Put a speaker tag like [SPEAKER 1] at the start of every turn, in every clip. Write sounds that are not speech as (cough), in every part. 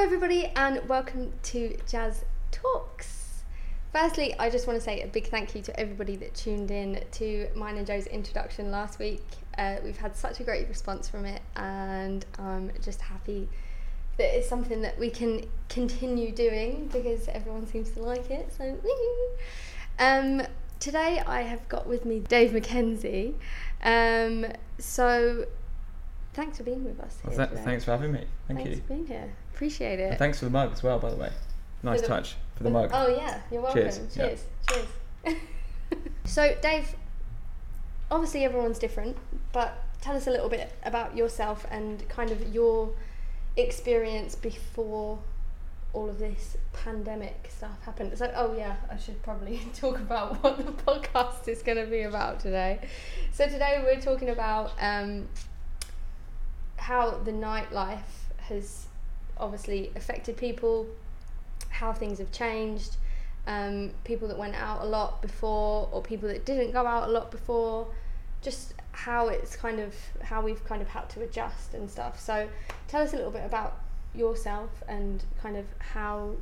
[SPEAKER 1] everybody, and welcome to Jazz Talks. Firstly, I just want to say a big thank you to everybody that tuned in to mine and Joe's introduction last week. Uh, we've had such a great response from it, and I'm just happy that it's something that we can continue doing because everyone seems to like it. So, um, today I have got with me Dave McKenzie. Um, so, thanks for being with us.
[SPEAKER 2] Well, th- thanks for having me. Thank
[SPEAKER 1] Thanks
[SPEAKER 2] you.
[SPEAKER 1] for being here. Appreciate it.
[SPEAKER 2] And thanks for the mug as well, by the way. Nice
[SPEAKER 1] the-
[SPEAKER 2] touch for the mug.
[SPEAKER 1] Oh yeah, you're welcome.
[SPEAKER 2] Cheers.
[SPEAKER 1] Cheers.
[SPEAKER 2] Yeah.
[SPEAKER 1] Cheers. (laughs) so Dave, obviously everyone's different, but tell us a little bit about yourself and kind of your experience before all of this pandemic stuff happened. So oh yeah, I should probably (laughs) talk about what the podcast is going to be about today. So today we're talking about um, how the nightlife has obviously affected people, how things have changed, um, people that went out a lot before or people that didn't go out a lot before, just how it's kind of how we've kind of had to adjust and stuff. So tell us a little bit about yourself and kind of how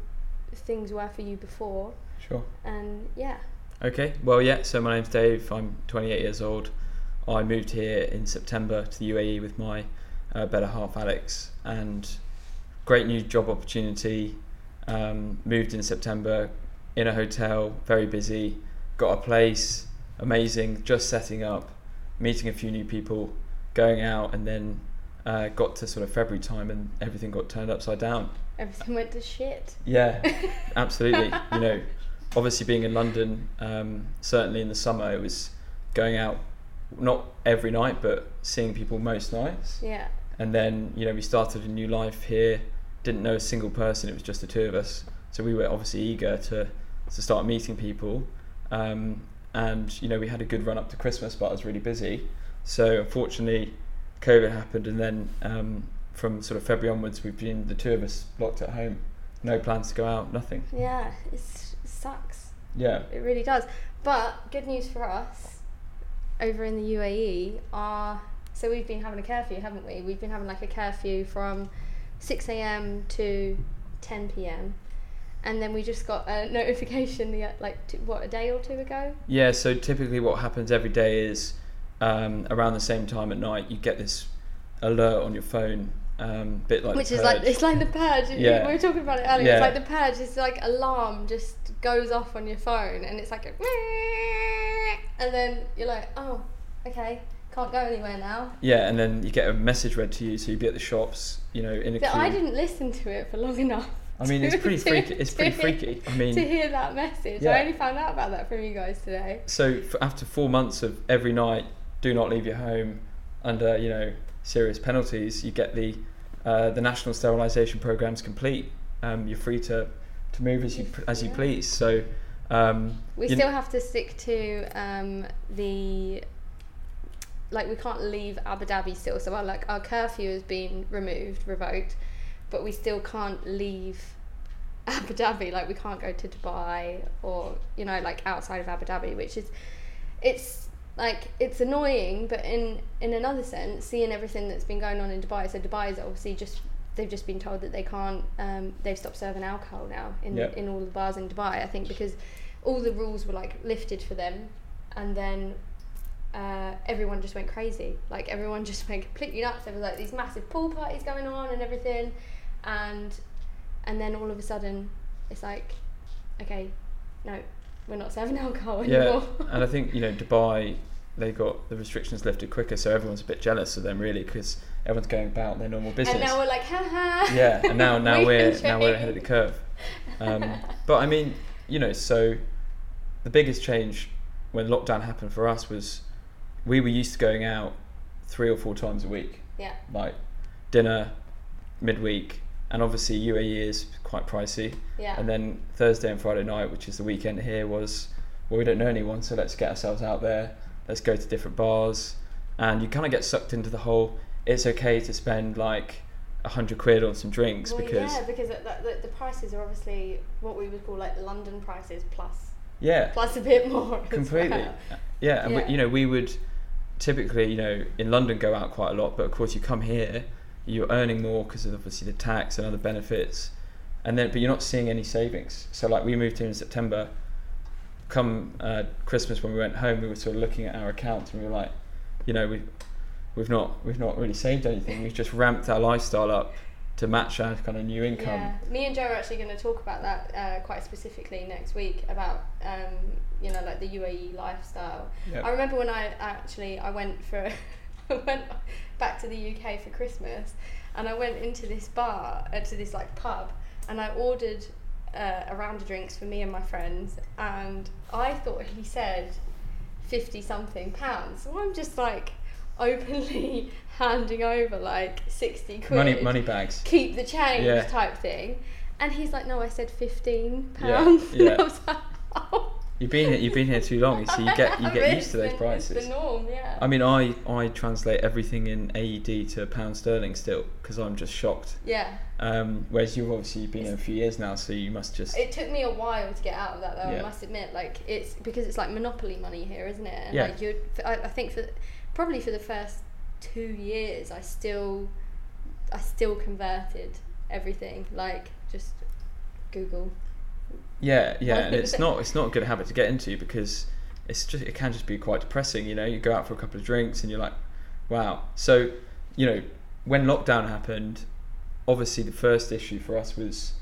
[SPEAKER 1] things were for you before
[SPEAKER 2] Sure.
[SPEAKER 1] and yeah.
[SPEAKER 2] Okay. Well, yeah. So my name's Dave. I'm 28 years old. I moved here in September to the UAE with my uh, better half, Alex, and great new job opportunity. Um, moved in September in a hotel, very busy. Got a place, amazing. Just setting up, meeting a few new people, going out, and then uh, got to sort of February time, and everything got turned upside down.
[SPEAKER 1] Everything went to shit.
[SPEAKER 2] Yeah, (laughs) absolutely. you know, obviously being in London, um, certainly in the summer, it was going out not every night, but seeing people most nights.
[SPEAKER 1] Yeah.
[SPEAKER 2] And then, you know, we started a new life here, didn't know a single person, it was just the two of us. So we were obviously eager to, to start meeting people. Um, and, you know, we had a good run up to Christmas, but I was really busy. So unfortunately, COVID happened, and then um, from sort of February onwards, we've been the two of us locked at home. No plans to go out, nothing.
[SPEAKER 1] Yeah, it's, it sucks.
[SPEAKER 2] Yeah.
[SPEAKER 1] It really does. But good news for us over in the UAE are so we've been having a curfew, haven't we? We've been having like a curfew from 6 a.m. to 10 p.m. And then we just got a (laughs) notification the like t- what a day or two ago.
[SPEAKER 2] Yeah, so typically what happens every day is um, around the same time at night, you get this alert on your phone, um, bit like
[SPEAKER 1] which is like it's like the purge.
[SPEAKER 2] Yeah.
[SPEAKER 1] We were talking about it earlier.
[SPEAKER 2] Yeah.
[SPEAKER 1] It's like the purge. It's like alarm just goes off on your phone, and it's like a, and then you're like, oh, okay, can't go anywhere now.
[SPEAKER 2] Yeah, and then you get a message read to you, so you'd be at the shops, you know, in a
[SPEAKER 1] But
[SPEAKER 2] queue.
[SPEAKER 1] I didn't listen to it for long enough.
[SPEAKER 2] I mean, (laughs) it's pretty
[SPEAKER 1] to-
[SPEAKER 2] freaky. It's pretty (laughs) freaky. I mean,
[SPEAKER 1] to hear that message,
[SPEAKER 2] Yeah.
[SPEAKER 1] I only found out about that from you guys today.
[SPEAKER 2] so after four months of every night, do not leave your home under, you know, serious penalties, you get the uh, the national sterilisation program's complete. Um, you're free to, to move as you as you
[SPEAKER 1] Yeah.
[SPEAKER 2] please. So. Um,
[SPEAKER 1] We still have to stick to um, the like we can't leave Abu Dhabi still. So our like our curfew has been removed, revoked, but we still can't leave (laughs) Abu Dhabi. Like we can't go to Dubai or you know like outside of Abu Dhabi, which is it's like it's annoying, but in in another sense, seeing everything that's been going on in Dubai. So Dubai is obviously just they've just been told that they can't. Um, they've stopped serving alcohol now in
[SPEAKER 2] Yep.
[SPEAKER 1] in all the bars in Dubai. I think because all the rules were like lifted for them, and then uh, everyone just went crazy. Like everyone (laughs) just went completely nuts. There was like these massive pool parties going on and everything, and and then all of a sudden, it's like, okay, no, we're not serving (laughs) alcohol anymore.
[SPEAKER 2] Yeah, and I think you know Dubai, they got the restrictions lifted quicker, so everyone's a bit jealous of them really because everyone's going about their normal business.
[SPEAKER 1] and now we're like, ha ha.
[SPEAKER 2] yeah, and now (laughs) now
[SPEAKER 1] We
[SPEAKER 2] we're now we're ahead of the curve. Um, but I mean, you know, so the biggest change when lockdown happened for us was we were used to going out three or four times a week,
[SPEAKER 1] Yeah,
[SPEAKER 2] like dinner, midweek, and obviously UAE is quite pricey.
[SPEAKER 1] yeah.
[SPEAKER 2] And then Thursday and Friday night, which is the weekend here, was well, we don't know anyone, so let's get ourselves out there. Let's go to different bars, and you kind of get sucked into the whole. It's okay to spend like a hundred quid on some drinks
[SPEAKER 1] well,
[SPEAKER 2] because
[SPEAKER 1] yeah, because the, the, the prices are obviously what we would call like London prices plus
[SPEAKER 2] yeah,
[SPEAKER 1] plus a bit more.
[SPEAKER 2] completely,
[SPEAKER 1] well.
[SPEAKER 2] yeah. And
[SPEAKER 1] Yeah.
[SPEAKER 2] We, you know, we would typically, you know, in London go out quite a lot, but of course you come here, you're earning more because of obviously the tax and other benefits, and then but you're not seeing any savings. So like we moved here in September. Come uh, Christmas when we went home, we were sort of looking at our accounts and we were like, you know, we we've not we've not really saved anything. We've just ramped our lifestyle up to match our kind of new income.
[SPEAKER 1] Yeah, me and Joe are actually going to talk about that uh, quite specifically next week about um, you know like the UAE lifestyle.
[SPEAKER 2] Yep.
[SPEAKER 1] I remember when I actually I went for (laughs) I went back to the UK for Christmas, and I went into this bar uh, to this like pub, and I ordered uh, a round of drinks for me and my friends, and I thought he said fifty something pounds. So I'm just like openly (laughs) handing over like sixty quid
[SPEAKER 2] Money money bags.
[SPEAKER 1] keep the change
[SPEAKER 2] Yeah.
[SPEAKER 1] type thing. And he's like, no, I said fifteen
[SPEAKER 2] Yeah,
[SPEAKER 1] pounds. (laughs)
[SPEAKER 2] yeah.
[SPEAKER 1] Was like, oh.
[SPEAKER 2] You've been here, you've been here too long, so you get you (laughs) get used to those prices.
[SPEAKER 1] It's the norm, yeah.
[SPEAKER 2] I mean, I I translate everything in AED to pound sterling still because I'm just shocked.
[SPEAKER 1] yeah.
[SPEAKER 2] Um, whereas you've obviously been here a few years now, so you must just
[SPEAKER 1] It took me a while to get out of that, though.
[SPEAKER 2] Yeah.
[SPEAKER 1] I must admit, like it's because it's like monopoly money here, isn't it? And
[SPEAKER 2] Yeah.
[SPEAKER 1] like you, I, I think for probably for the first two years, I still, I still converted everything. Like just Google.
[SPEAKER 2] yeah yeah, and it's not it's not a good habit to get into because it's just it can just be quite depressing. You know, you go out for a couple of drinks and you're like, wow. So you know, when lockdown happened, obviously the first issue for us was,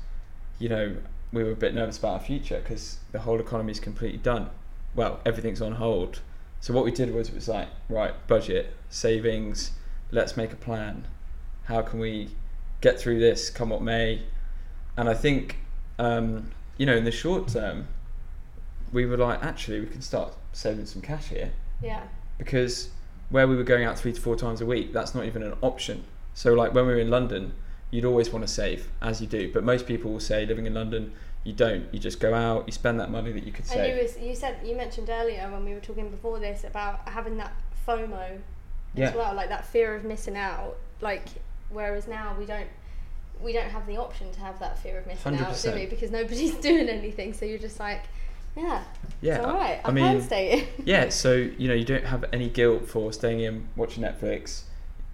[SPEAKER 2] you know, we were a bit nervous about our future because the whole economy is completely done. Well, everything's on hold. So what we did was it was like, right, budget, savings, let's make a plan. How can we get through this, come what may? And I think, um, you know, in the short term, we were like, actually, we can start saving some cash here
[SPEAKER 1] Yeah.
[SPEAKER 2] because where we were going out three to four times a week, that's not even an option. So, like when we were in London, you'd always want to save, as you do. But most people will say, living in London, you don't. You just go out, you spend that money that you could
[SPEAKER 1] And
[SPEAKER 2] save.
[SPEAKER 1] you was you said you mentioned earlier when we were talking before this about having that FOMO
[SPEAKER 2] Yeah.
[SPEAKER 1] as well, like that fear of missing out. Like whereas now we don't we don't have the option to have that fear of missing out, do we? Because nobody's (laughs) doing anything, so you're just like, yeah,
[SPEAKER 2] yeah,
[SPEAKER 1] it's all right. I,
[SPEAKER 2] I
[SPEAKER 1] can
[SPEAKER 2] mean,
[SPEAKER 1] stay in. (laughs)
[SPEAKER 2] yeah. So you know, you don't have any guilt for staying in watching Netflix.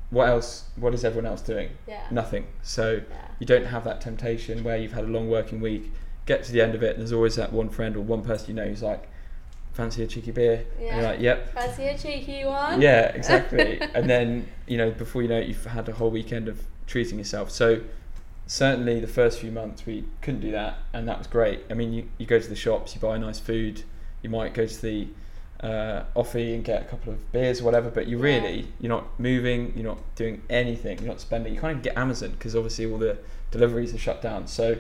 [SPEAKER 2] What else? What is everyone else doing?
[SPEAKER 1] yeah,
[SPEAKER 2] Nothing. So
[SPEAKER 1] yeah,
[SPEAKER 2] you don't have that temptation where you've had a long working week, get to the end of it, and there's always that one friend or one person you know who's like, fancy a cheeky beer? And
[SPEAKER 1] Yeah.
[SPEAKER 2] you're like, yep.
[SPEAKER 1] fancy a cheeky one.
[SPEAKER 2] Yeah, (laughs) exactly. and then, you know, before you know it, you've had a whole weekend of treating yourself. So certainly the first few months we couldn't do that, and that was great. I mean, you, you go to the shops, you buy nice food, you might go to the uh, offie and get a couple of beers or whatever, but you
[SPEAKER 1] Yeah.
[SPEAKER 2] really, you're not moving, you're not doing anything, you're not spending. You can't even get Amazon because obviously all the deliveries are shut down. So,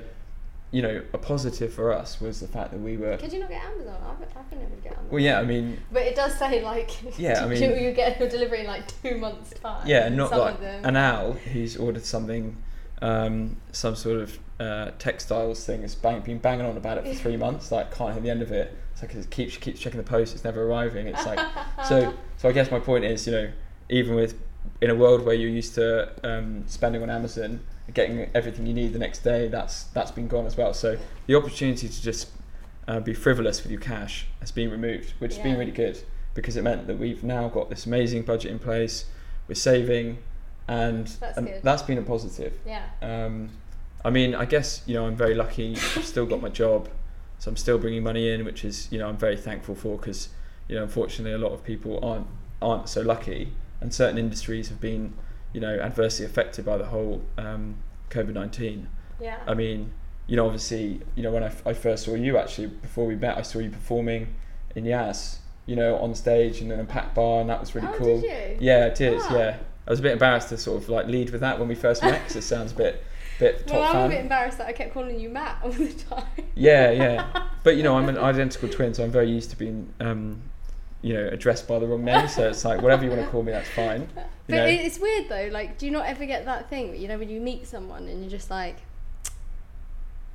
[SPEAKER 2] you know, a positive for us was the fact that we were.
[SPEAKER 1] Could you not get Amazon? I've, I've been able to get Amazon.
[SPEAKER 2] Well, yeah, I mean,
[SPEAKER 1] But it does say like
[SPEAKER 2] Yeah, I (laughs)
[SPEAKER 1] you,
[SPEAKER 2] mean-
[SPEAKER 1] you get your delivery in like two months time.
[SPEAKER 2] Yeah, not
[SPEAKER 1] Some
[SPEAKER 2] like
[SPEAKER 1] of them.
[SPEAKER 2] an Al who's ordered something, um, some sort of uh, textiles thing. Has bang, been banging on about it for three (laughs) months. Like can't hear the end of it. It's like it keeps keeps checking the post. It's never arriving. It's like (laughs) so. So I guess my point is, you know, even with in a world where you're used to um, spending on Amazon, and getting everything you need the next day, that's that's been gone as well. So the opportunity to just uh, be frivolous with your cash has been removed, which has been really good because it meant that we've now got this amazing budget in place. We're saving, and
[SPEAKER 1] That's
[SPEAKER 2] that's been a positive.
[SPEAKER 1] yeah.
[SPEAKER 2] Um, I mean, I guess you know I'm very lucky. I've still got my job, so I'm still bringing money in, which is you know I'm very thankful for because you know unfortunately a lot of people aren't aren't so lucky, and certain industries have been you know adversely affected by the whole um, COVID nineteen.
[SPEAKER 1] Yeah.
[SPEAKER 2] I mean, you know, obviously, you know, when I, f- I first saw you actually before we met, I saw you performing in Yas, you know, on stage in a packed bar, and that was really
[SPEAKER 1] oh,
[SPEAKER 2] cool.
[SPEAKER 1] Did you?
[SPEAKER 2] Yeah, it is.
[SPEAKER 1] Ah.
[SPEAKER 2] Yeah, I was a bit embarrassed to sort of like lead with that when we first met because it sounds a bit, bit top
[SPEAKER 1] Well, I'm
[SPEAKER 2] fan.
[SPEAKER 1] a bit embarrassed that I kept calling you Matt all the (laughs) time.
[SPEAKER 2] Yeah, yeah. (laughs) But you know, I'm an identical twin, so I'm very used to being, um, you know, addressed by the wrong name. So it's like whatever you want to call me, that's fine. You
[SPEAKER 1] But
[SPEAKER 2] know?
[SPEAKER 1] it's weird though. Like, do you not ever get that thing? You know, when you meet someone and you're just like,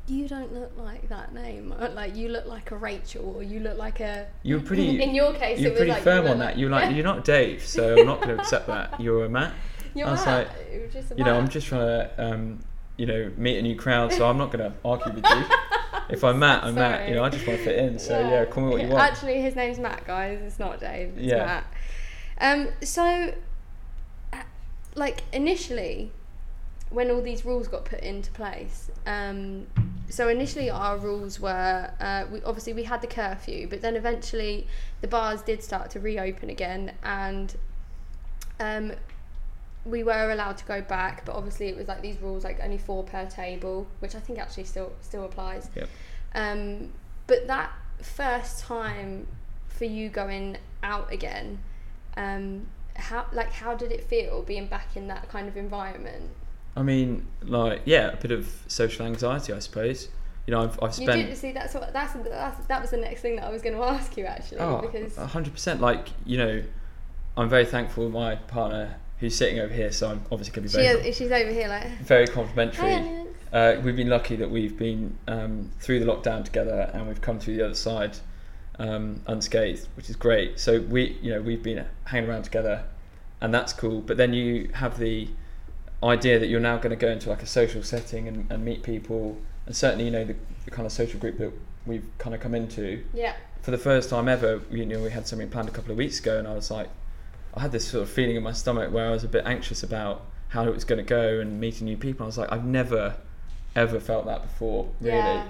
[SPEAKER 1] you don't look like that name. Like, you look like a Rachel, or you look like a.
[SPEAKER 2] You were pretty.
[SPEAKER 1] In your case,
[SPEAKER 2] You're
[SPEAKER 1] it was
[SPEAKER 2] pretty
[SPEAKER 1] like
[SPEAKER 2] firm
[SPEAKER 1] you
[SPEAKER 2] on that. You're like, you're not Dave, so I'm not going to accept that. (laughs) You're a Matt.
[SPEAKER 1] You're
[SPEAKER 2] I was
[SPEAKER 1] Matt.
[SPEAKER 2] like,
[SPEAKER 1] just a
[SPEAKER 2] You know, I'm just trying to, um, you know, meet a new crowd, so I'm not going (laughs) to argue with you. If I'm Matt, I'm Matt. You know, I just want to fit in. So yeah, call me what you want.
[SPEAKER 1] Actually, his name's Matt, guys. It's not Dave. It's
[SPEAKER 2] Yeah.
[SPEAKER 1] Matt. Um. So, like initially, when all these rules got put into place. Um, so initially, our rules were uh, we, obviously we had the curfew, but then eventually the bars did start to reopen again, and um, we were allowed to go back. But obviously, it was like these rules, like only four per table, which I think actually still still applies.
[SPEAKER 2] Yep.
[SPEAKER 1] Um, but that first time for you going out again, um, how like how did it feel being back in that kind of environment?
[SPEAKER 2] I mean, like, yeah, a bit of social anxiety, I suppose. You know, I've, I've
[SPEAKER 1] You
[SPEAKER 2] spent.
[SPEAKER 1] see that's what that's, that's that was the next thing that I was going (laughs) to ask you actually
[SPEAKER 2] Oh,
[SPEAKER 1] because
[SPEAKER 2] hundred percent. Like you know, I'm very thankful. My partner, who's sitting over here, so I'm obviously going to be
[SPEAKER 1] she
[SPEAKER 2] very,
[SPEAKER 1] is, she's over here like
[SPEAKER 2] very complimentary. Uh, we've been lucky that we've been um, through the lockdown together, and we've come through the other side um, unscathed, which is great. So we, you know, we've been hanging around together, and that's cool. But then you have the idea that you're now going to go into like a social setting and, and meet people, and certainly, you know, the, the kind of social group that we've kind of come into
[SPEAKER 1] yeah
[SPEAKER 2] for the first time ever, you know, we had something planned a couple of weeks ago, and I was like, I had this sort of feeling in my stomach where I was a bit anxious about how it was going to go and meeting new people. I was like, I've never, ever felt that before, really.
[SPEAKER 1] Yeah.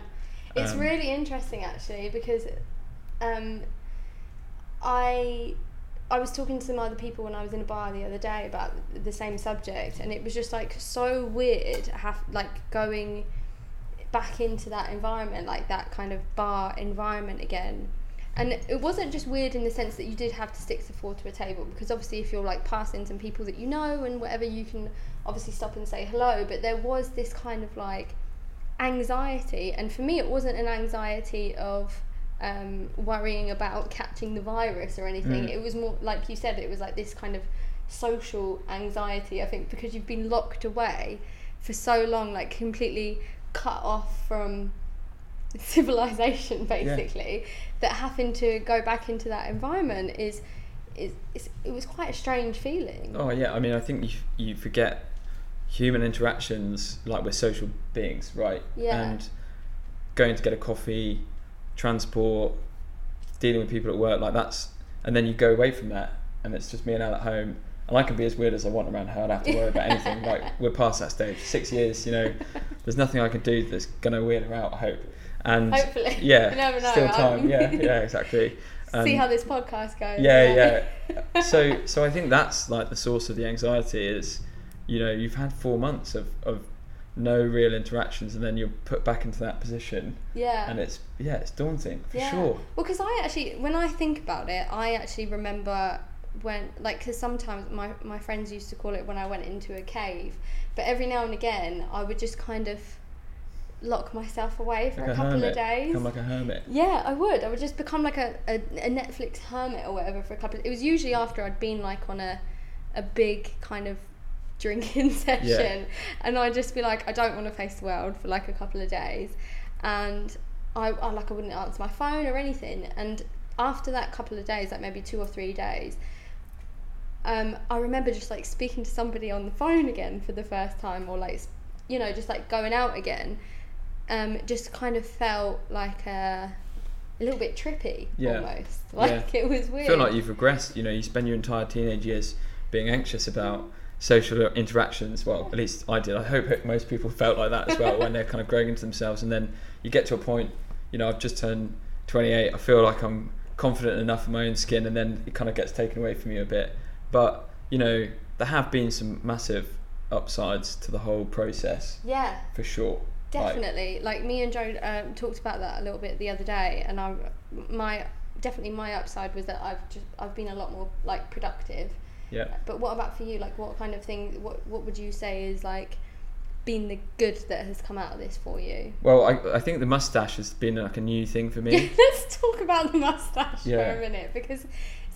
[SPEAKER 1] It's
[SPEAKER 2] Um,
[SPEAKER 1] really interesting actually because um, I I was talking to some other people when I was in a bar the other day about the same subject, and it was just like so weird, have like going back into that environment, like that kind of bar environment again. And it wasn't just weird in the sense that you did have to stick to four to a table because obviously if you're like passing some people that you know and whatever you can obviously stop and say hello, but there was this kind of like anxiety, and for me, it wasn't an anxiety of um, worrying about catching the virus or anything.
[SPEAKER 2] Mm.
[SPEAKER 1] It was more like you said, it was like this kind of social anxiety. I think because you've been locked away for so long, like completely cut off from (laughs) civilization, basically, that having to go back into that environment is. Is, is, it was quite a strange feeling.
[SPEAKER 2] Oh yeah, I mean, I think you you forget human interactions like we're social beings, right?
[SPEAKER 1] Yeah.
[SPEAKER 2] And going to get a coffee, transport, dealing with people at work, like that's, and then you go away from that, and it's just me and Elle at home, and I can be as weird as I want around her. I don't have to worry about anything. (laughs) Like we're past that stage. Six years, you know, (laughs) there's nothing I can do that's gonna weird her out. I hope. And
[SPEAKER 1] Hopefully. (laughs)
[SPEAKER 2] yeah,
[SPEAKER 1] You never know,
[SPEAKER 2] still time. Yeah, yeah, exactly. (laughs)
[SPEAKER 1] See
[SPEAKER 2] Um,
[SPEAKER 1] how this podcast goes.
[SPEAKER 2] yeah, yeah. (laughs) so so I think that's like the source of the anxiety is, you know, you've had four months of, of no real interactions and then you're put back into that position
[SPEAKER 1] Yeah.
[SPEAKER 2] and it's yeah, it's daunting for
[SPEAKER 1] yeah.
[SPEAKER 2] sure.
[SPEAKER 1] Well, because I actually, when I think about it, I actually remember when, like, because sometimes my, my friends used to call it when I went into a cave, but every now and again I would just kind of lock myself away for
[SPEAKER 2] Like
[SPEAKER 1] a
[SPEAKER 2] a
[SPEAKER 1] couple
[SPEAKER 2] hermit.
[SPEAKER 1] of days.
[SPEAKER 2] Become like a hermit.
[SPEAKER 1] Yeah, I would. I would just become like a, a, a Netflix hermit or whatever for a couple. Of, it was usually after I'd been like on a a big kind of drinking (laughs) session, and I'd just be like, I don't want to face the world for like a couple of days, and I, I like I wouldn't answer my phone or anything. And after that couple of days, like maybe two or three days. Um, I remember just like speaking to somebody on the phone again for the first time, or like, you know, just like going out again, um, just kind of felt like a, a little bit trippy
[SPEAKER 2] Yeah.
[SPEAKER 1] almost. Like it was weird.
[SPEAKER 2] I feel like you've regressed, you know, you spend your entire teenage years being anxious about social interactions. Well, at least I did. I hope most people felt like that as well when they're kind of growing into themselves and then you get to a point, you know, I've just turned 28. I feel like I'm confident enough in my own skin and then it kind of gets taken away from you a bit. But, you know, there have been some massive upsides to the whole process
[SPEAKER 1] yeah,
[SPEAKER 2] for sure. Like,
[SPEAKER 1] definitely. Like, me and Joe um, talked about that a little bit the other day, and I, my definitely my upside was that I've just I've been a lot more like productive.
[SPEAKER 2] yeah.
[SPEAKER 1] But what about for you? Like, what kind of thing? What what would you say is like been the good that has come out of this for you?
[SPEAKER 2] Well, I, I think the mustache has been like a new thing for me. (laughs)
[SPEAKER 1] Let's talk about the mustache
[SPEAKER 2] Yeah.
[SPEAKER 1] for a minute because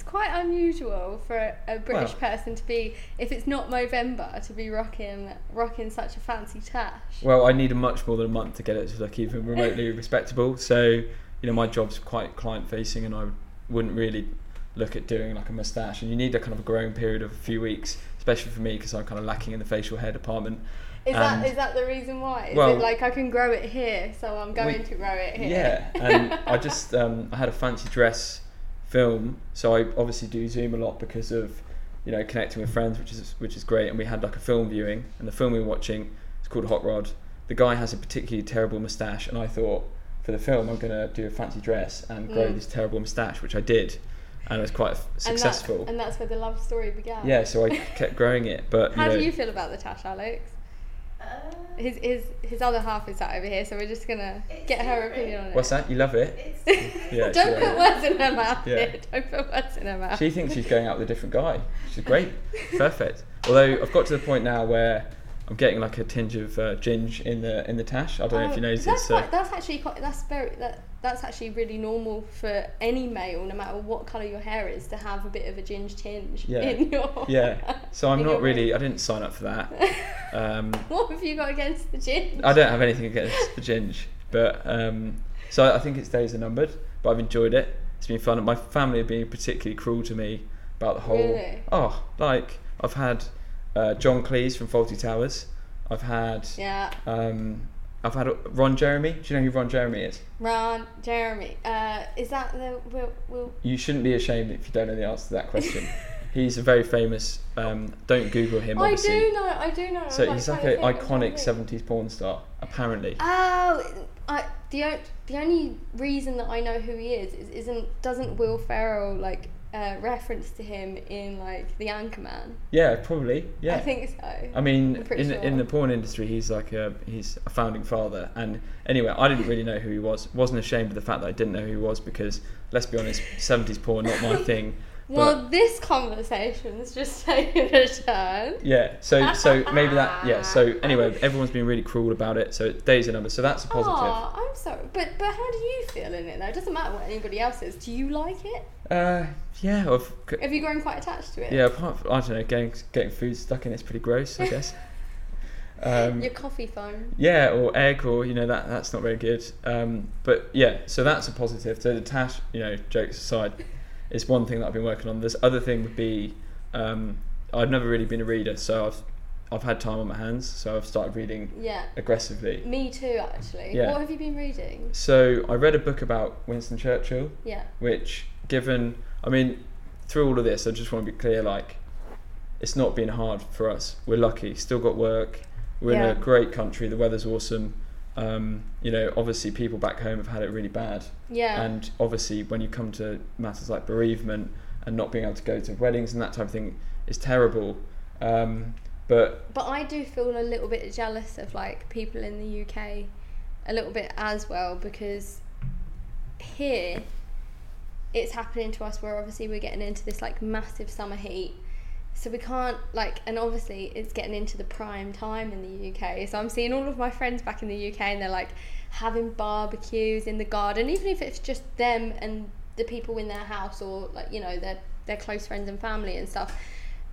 [SPEAKER 1] it's quite unusual for a, British
[SPEAKER 2] Well-
[SPEAKER 1] person to be, if it's not Movember, to be rocking rocking such a fancy tash.
[SPEAKER 2] Well, I need a much more than a month to get it to look even (laughs) remotely respectable. So, you know, my job's quite client facing, and I wouldn't really look at doing like a mustache. And you need a kind of a growing period of a few weeks, especially for me because I'm kind of lacking in the facial hair department.
[SPEAKER 1] Is
[SPEAKER 2] And-
[SPEAKER 1] that is that the reason why? Is
[SPEAKER 2] Well-
[SPEAKER 1] it like I can grow it here, so I'm going
[SPEAKER 2] We-
[SPEAKER 1] to grow it here?
[SPEAKER 2] Yeah, and (laughs) I just um, I had a fancy dress film, so I obviously do Zoom a lot because of you know, connecting with friends, which is which is great. And we had like a film viewing, and the film we were watching is called Hot Rod. The guy has a particularly terrible moustache, and I thought for the film I'm gonna do a fancy dress and grow
[SPEAKER 1] Mm.
[SPEAKER 2] this terrible moustache, which I did, and it was quite f-
[SPEAKER 1] And that-
[SPEAKER 2] successful.
[SPEAKER 1] And, that's where the love story began.
[SPEAKER 2] yeah, so I kept growing it, but (laughs)
[SPEAKER 1] How
[SPEAKER 2] you know,
[SPEAKER 1] do you feel about the tash, Alex?
[SPEAKER 3] Uh,
[SPEAKER 1] His his his other half is sat over here, so we're just gonna
[SPEAKER 3] It's
[SPEAKER 1] get her
[SPEAKER 3] different.
[SPEAKER 1] opinion on it.
[SPEAKER 2] what's that? You love it? (laughs) Yeah,
[SPEAKER 1] Don't put words in her mouth.
[SPEAKER 2] Yeah.
[SPEAKER 1] here. Don't put words in her mouth.
[SPEAKER 2] She thinks she's going out with a different guy. She's great, (laughs) perfect. Although I've got to the point now where I'm getting like a tinge of uh, ginge in the in the tash. I don't know if
[SPEAKER 1] Oh,
[SPEAKER 2] you noticed.
[SPEAKER 1] That's,
[SPEAKER 2] uh,
[SPEAKER 1] quite, that's actually quite. That's very. That, that's actually really normal for any male, no matter what colour your hair is, to have a bit of a ginge tinge
[SPEAKER 2] Yeah.
[SPEAKER 1] in your. (laughs)
[SPEAKER 2] yeah. So I'm not really. I didn't sign up for that. (laughs) Um,
[SPEAKER 1] What have you got against the ginge?
[SPEAKER 2] I don't have anything against the ginge, but um, so I think its days are numbered. But I've enjoyed it. It's been fun. My family have been particularly cruel to me about the whole.
[SPEAKER 1] Really?
[SPEAKER 2] Oh, like I've had uh, John Cleese from Fawlty Towers. I've had.
[SPEAKER 1] Yeah,
[SPEAKER 2] Um, I've had Ron Jeremy. Do you know who Ron Jeremy is?
[SPEAKER 1] Ron, Jeremy. Uh, is that the Will? Will
[SPEAKER 2] You shouldn't be ashamed if you don't know the answer to that question. (laughs) he's a very famous. Um, don't Google him,
[SPEAKER 1] I do know. I do know.
[SPEAKER 2] So he's like an
[SPEAKER 1] to think, I'm trying
[SPEAKER 2] iconic '70s porn star, apparently.
[SPEAKER 1] Oh, I the the only reason that I know who he is is isn't doesn't Will Ferrell like uh, reference to him in like the Anchorman?
[SPEAKER 2] Yeah, probably. Yeah.
[SPEAKER 1] I think so.
[SPEAKER 2] I mean,
[SPEAKER 1] I'm pretty
[SPEAKER 2] in in the porn industry, he's like a he's a founding father. And anyway, I didn't really know who he was. wasn't ashamed of the fact that I didn't know who he was because let's be honest, '70s porn not my (laughs) thing.
[SPEAKER 1] well, this conversation's just (laughs) taken a turn.
[SPEAKER 2] Yeah, so so maybe that yeah. So (laughs) anyway, everyone's been really cruel about it. So days are numbered. So that's a positive.
[SPEAKER 1] Aw, I'm sorry, but but how do you feel in it though? It doesn't matter what anybody else says. Do you like it?
[SPEAKER 2] Uh, yeah, I've,
[SPEAKER 1] Have you grown quite attached to it?
[SPEAKER 2] yeah. Apart from, I don't know, getting getting food stuck in it's pretty gross, I guess. (laughs) Um,
[SPEAKER 1] Your coffee phone.
[SPEAKER 2] yeah, or egg, or you know that that's not very good. Um, but yeah, so that's a positive. So the tash, you know, jokes aside, is one thing that I've been working on. This other thing would be, um, I've never really been a reader, so I've I've had time on my hands, so I've started reading
[SPEAKER 1] Yeah.
[SPEAKER 2] aggressively.
[SPEAKER 1] Me too, actually.
[SPEAKER 2] Yeah.
[SPEAKER 1] What have you been reading?
[SPEAKER 2] So I read a book about Winston Churchill,
[SPEAKER 1] Yeah.
[SPEAKER 2] which given I mean through all of this I just want to be clear like it's not been hard for us we're lucky still got work we're in a great country the weather's awesome um, you know obviously people back home have had it really bad
[SPEAKER 1] Yeah.
[SPEAKER 2] and obviously when you come to matters like bereavement and not being able to go to weddings and that type of thing is terrible um, but
[SPEAKER 1] But I do feel a little bit jealous of like people in the UK a little bit as well because here it's happening to us where obviously we're getting into this like massive summer heat. So we can't like and obviously it's getting into the prime time in the UK. So I'm seeing all of my friends back in the UK and they're like having barbecues in the garden, even if it's just them and the people in their house or like, you know, their their close friends and family and stuff.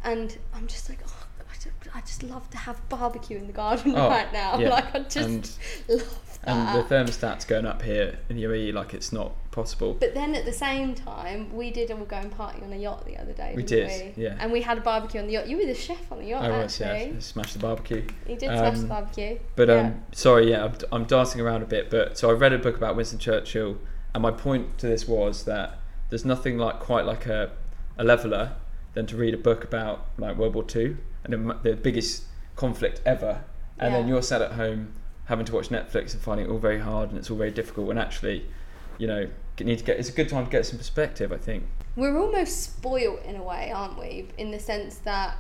[SPEAKER 1] And I'm just like, oh, I just, I just love to have barbecue in the garden
[SPEAKER 2] Oh,
[SPEAKER 1] right now.
[SPEAKER 2] yeah. (laughs)
[SPEAKER 1] Like I just
[SPEAKER 2] And- (laughs)
[SPEAKER 1] love that.
[SPEAKER 2] and the thermostat's going up here in UAE like it's not possible
[SPEAKER 1] But then at the same time, we did all go and party on a yacht the other day.
[SPEAKER 2] We did,
[SPEAKER 1] we?
[SPEAKER 2] yeah.
[SPEAKER 1] And we had a barbecue on the yacht. You were the chef on the yacht,
[SPEAKER 2] I was yeah
[SPEAKER 1] actually.
[SPEAKER 2] smash the barbecue
[SPEAKER 1] You did smash the
[SPEAKER 2] Um,
[SPEAKER 1] barbecue.
[SPEAKER 2] But
[SPEAKER 1] Yeah.
[SPEAKER 2] um, sorry, yeah, I'm, I'm darting around a bit. But so I read a book about Winston Churchill, and my point to this was that there's nothing like quite like a, a leveler than to read a book about like World War Two and the, the biggest conflict ever, and then you're sat at home having to watch Netflix and finding it all very hard and it's all very difficult. When actually, you know, you need to get. It's a good time to get some perspective. I think.
[SPEAKER 1] we're almost spoilt in a way, aren't we? In the sense that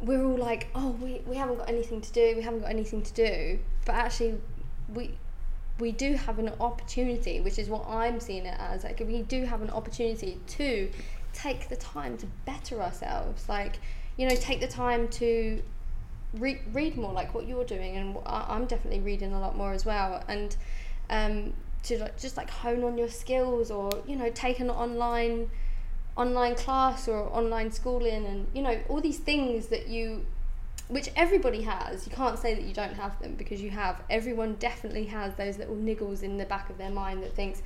[SPEAKER 1] we're all like, oh, we, we haven't got anything to do, we haven't got anything to do. But actually, we we do have an opportunity, which is what I'm seeing it as. Like, we do have an opportunity to take the time to better ourselves. Like, you know, take the time to re- read more, like what you're doing, and I- I'm definitely reading a lot more as well. And um, to like, just like hone on your skills, or you know, take an online online class or online schooling, and you know, all these things that you which everybody has. You can't say that you don't have them because you have. Everyone definitely has those little niggles in the back of their mind that thinks,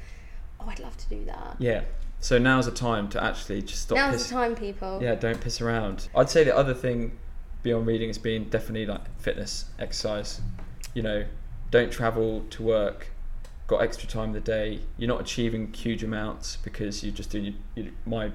[SPEAKER 1] "Oh, I'd love to do that."
[SPEAKER 2] Yeah. So now's the time to actually just stop.
[SPEAKER 1] Now's
[SPEAKER 2] piss-
[SPEAKER 1] the time, people.
[SPEAKER 2] Yeah, don't piss around. I'd say the other thing beyond reading has been definitely like fitness, exercise. You know, don't travel to work. Got extra time in the day. You're not achieving huge amounts because you're just doing. You, my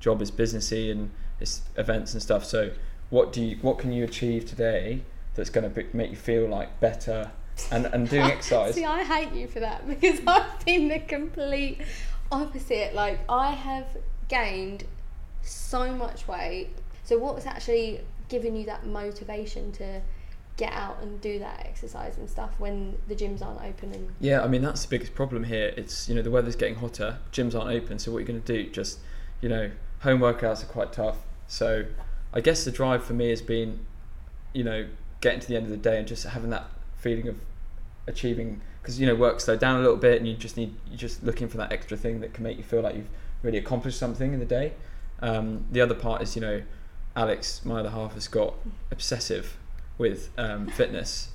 [SPEAKER 2] job is businessy and it's events and stuff. So what do you what can you achieve today that's going to make you feel like better and and doing (laughs) exercise?
[SPEAKER 1] See, I hate you for that (laughs) because I've been the complete opposite. Like I have gained so much weight. So what's actually giving you that motivation to get out and do that exercise and stuff when the gyms aren't open
[SPEAKER 2] yeah i mean that's the biggest problem here it's you know the weather's getting hotter gyms aren't open so what you're going to do just you know home workouts are quite tough so i guess the drive for me has been you know getting to the end of the day and just having that feeling of achieving because you know work slowed down a little bit and you just need you're just looking for that extra thing that can make you feel like you've really accomplished something in the day um, the other part is you know alex my other half has got obsessive with um, (laughs) fitness,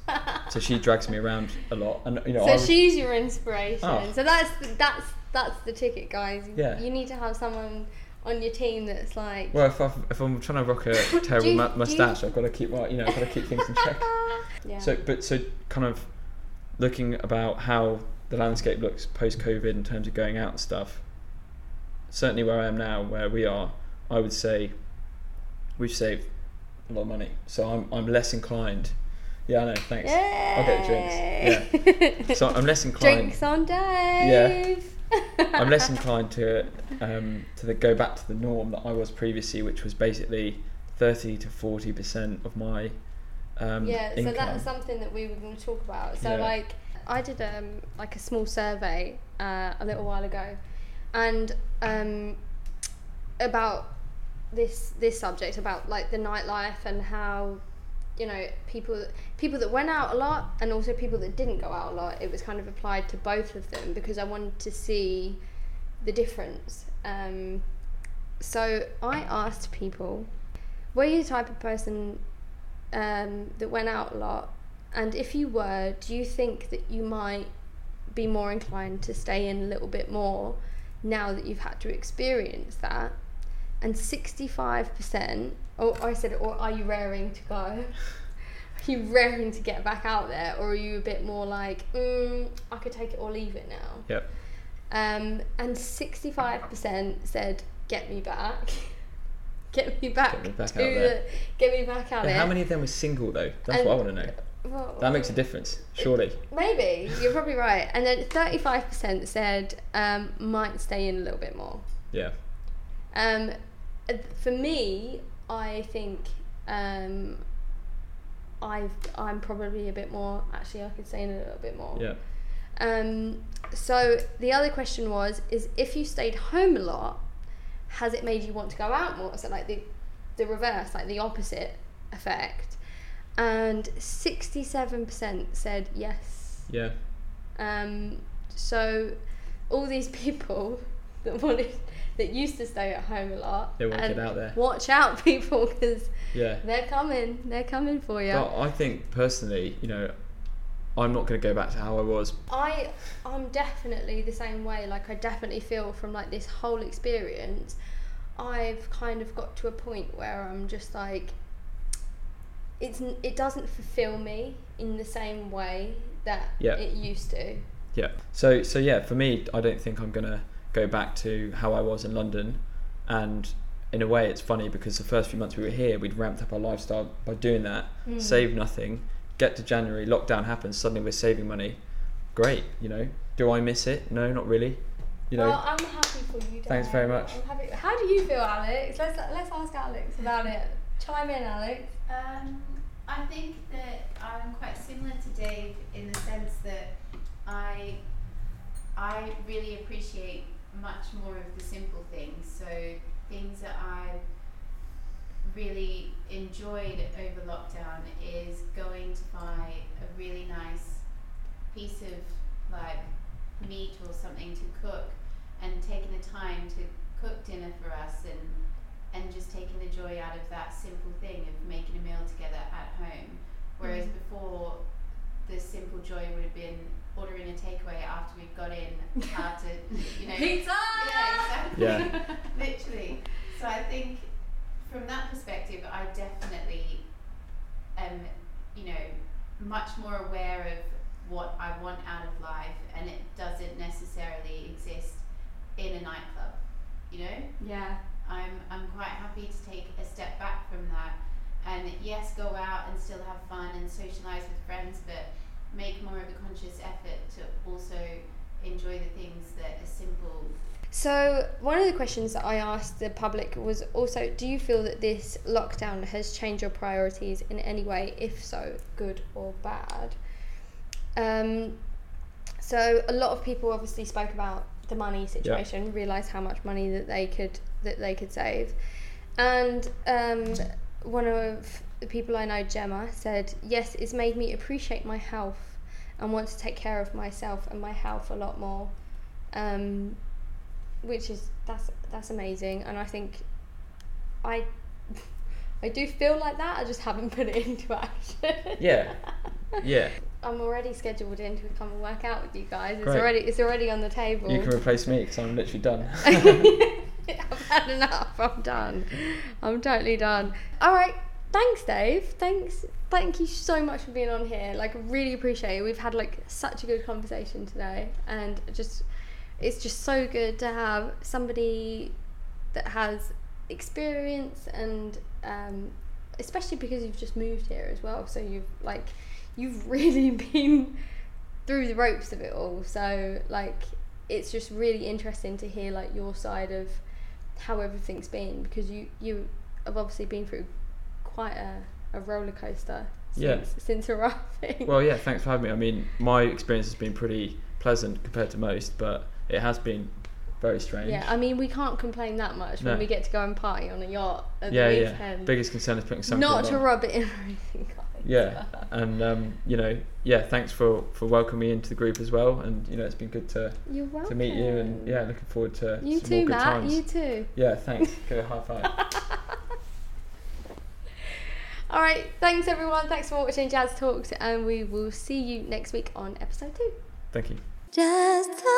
[SPEAKER 2] so she drags me around a lot. And you know,
[SPEAKER 1] so she's your inspiration. Oh. So that's that's that's the ticket, guys. Yeah. You need to have someone on your team that's like.
[SPEAKER 2] Well, if, i if I'm trying to rock a (laughs) terrible you, mustache, I've got to keep well, you know, I've got to keep things in check. (laughs) yeah. So, but so kind of looking about how the landscape looks post COVID in terms of going out and stuff. Certainly, where I am now, where we are, I would say we've saved a lot of money. So I'm I'm less inclined. Yeah, I know. Thanks. Yay! I'll get drinks. Yeah. so I'm less (laughs) inclined.
[SPEAKER 1] Drinks on Dave.
[SPEAKER 2] Yeah. (laughs) I'm less inclined to um, to the, go back to the norm that I was previously, which was basically thirty to forty percent of my. Um,
[SPEAKER 1] yeah.
[SPEAKER 2] Income.
[SPEAKER 1] So that's something that we were going to talk about. So yeah. like, I did um like a small survey uh, a little while ago, and um about this this subject about like the nightlife and how you know people people that went out a lot and also people that didn't go out a lot it was kind of applied to both of them because i wanted to see the difference um, so i asked people were you the type of person um, that went out a lot and if you were do you think that you might be more inclined to stay in a little bit more now that you've had to experience that and 65%, oh, I said, or are you raring to go? (laughs) Are you raring to get back out there, or are you a bit more like, mm, I could take it or leave it now?
[SPEAKER 2] Yep.
[SPEAKER 1] Um, and 65% said, get me back. (laughs) get me back, get me back out there. get me back out
[SPEAKER 2] and
[SPEAKER 1] there.
[SPEAKER 2] How many of them were single though? That's and, what I want to know. Well, that makes a difference, surely.
[SPEAKER 1] Maybe you're probably right. And then 35% said um, might stay in a little bit more.
[SPEAKER 2] Yeah.
[SPEAKER 1] Um, for me, I think um, I've I'm probably a bit more. Actually, I could say in a little bit more.
[SPEAKER 2] Yeah.
[SPEAKER 1] Um, so the other question was: is if you stayed home a lot, has it made you want to go out more? So like the the reverse, like the opposite effect. And sixty-seven percent said yes.
[SPEAKER 2] Yeah.
[SPEAKER 1] Um. So all these (laughs) people that wanted that used to stay at home a lot.
[SPEAKER 2] They won't get out there.
[SPEAKER 1] Watch out, (laughs) people, because
[SPEAKER 2] yeah,
[SPEAKER 1] they're coming. They're coming for you.
[SPEAKER 2] I think personally, you know, I'm not going to go back to how I was.
[SPEAKER 1] I I'm definitely the same way. Like I definitely feel from like this whole experience, I've kind of got to a point where I'm just like, it's it doesn't fulfill me in the same way that yeah. it used to.
[SPEAKER 2] Yeah. So so yeah, for me, I don't think I'm gonna go back to how I was in London. And in a way, it's funny because the first few months we were here, we'd ramped up our lifestyle by doing that, mm. save nothing, get to January, lockdown happens, suddenly we're saving money. Great, you know. Do I miss it? No, not really. You know.
[SPEAKER 1] Well, I'm happy for you. Dad.
[SPEAKER 2] Thanks very much.
[SPEAKER 1] How do you feel, Alex? Let's let's ask Alex about it. Chime in, Alex.
[SPEAKER 3] Um, I think that I'm quite similar to Dave in the sense that I I really appreciate much more of the simple things. So things that I've really enjoyed over lockdown is going to buy a really nice piece of like meat or something to cook and taking the time to cook dinner for us and and just taking the joy out of that simple thing of making a meal together at home. Whereas mm. before the simple joy would have been ordering a takeaway after we've got in (laughs) how to you know
[SPEAKER 1] pizza
[SPEAKER 3] yeah exactly
[SPEAKER 2] yeah. (laughs)
[SPEAKER 3] literally so I think from that perspective I definitely am you know much more aware of what I want out of life and it doesn't necessarily exist in a nightclub you know
[SPEAKER 1] yeah
[SPEAKER 3] I'm I'm quite happy to take a step back from that, and yes, go out and still have fun and socialize with friends, but make more of a conscious effort to also enjoy the things that are simple.
[SPEAKER 1] So, one of the questions that I asked the public was also do you feel that this lockdown has changed your priorities in any way? If so, good or bad? Um, so, a lot of people obviously spoke about the money situation, realised how much money that they could that they could save, and um, one of the people I know, Gemma, said, "Yes, it's made me appreciate my health and want to take care of myself and my health a lot more." Um, which is that's that's amazing, and I think I (laughs) I do feel like that. I just haven't (laughs) put it into action.
[SPEAKER 2] Yeah. (laughs) Yeah.
[SPEAKER 1] I'm already scheduled in to come and work out with you guys. It's
[SPEAKER 2] Great.
[SPEAKER 1] already it's already on the table.
[SPEAKER 2] You can replace me because I'm literally done.
[SPEAKER 1] I've had enough. I'm done. I'm totally done. All right. Thanks, Dave. Thanks. Thank you so much for being on here. Like, really appreciate it. We've had like such a good conversation today, and just it's just so good to have somebody that has experience and um, especially because you've just moved here as well. So you've like you've (laughs) really been through the ropes of it all. So like it's just really interesting to hear like your side of how everything's been because you you have obviously been through quite a, a roller coaster since,
[SPEAKER 2] Yeah.
[SPEAKER 1] since arriving.
[SPEAKER 2] well, yeah. Thanks for having me. I mean, my experience has been pretty pleasant compared to most, but it has been very strange.
[SPEAKER 1] yeah, I mean we can't complain that much when
[SPEAKER 2] No.
[SPEAKER 1] we get to go and party on a yacht at
[SPEAKER 2] yeah,
[SPEAKER 1] the
[SPEAKER 2] yeah.
[SPEAKER 1] weekend.
[SPEAKER 2] Biggest concern is putting something
[SPEAKER 1] Not to rub it in or anything, guys.
[SPEAKER 2] Yeah, and um, you know, yeah. Thanks for for welcoming me into the group as well, and you know, it's been good to
[SPEAKER 1] You're welcome.
[SPEAKER 2] to meet you, and yeah, looking forward to
[SPEAKER 1] You
[SPEAKER 2] some
[SPEAKER 1] too,
[SPEAKER 2] more good
[SPEAKER 1] Matt.
[SPEAKER 2] times.
[SPEAKER 1] You too.
[SPEAKER 2] Yeah, thanks. Go high five. (laughs)
[SPEAKER 1] All right. Thanks, everyone. Thanks for watching Jazz Talks, and we will see you next week on episode two.
[SPEAKER 2] Thank you.
[SPEAKER 1] Just thought.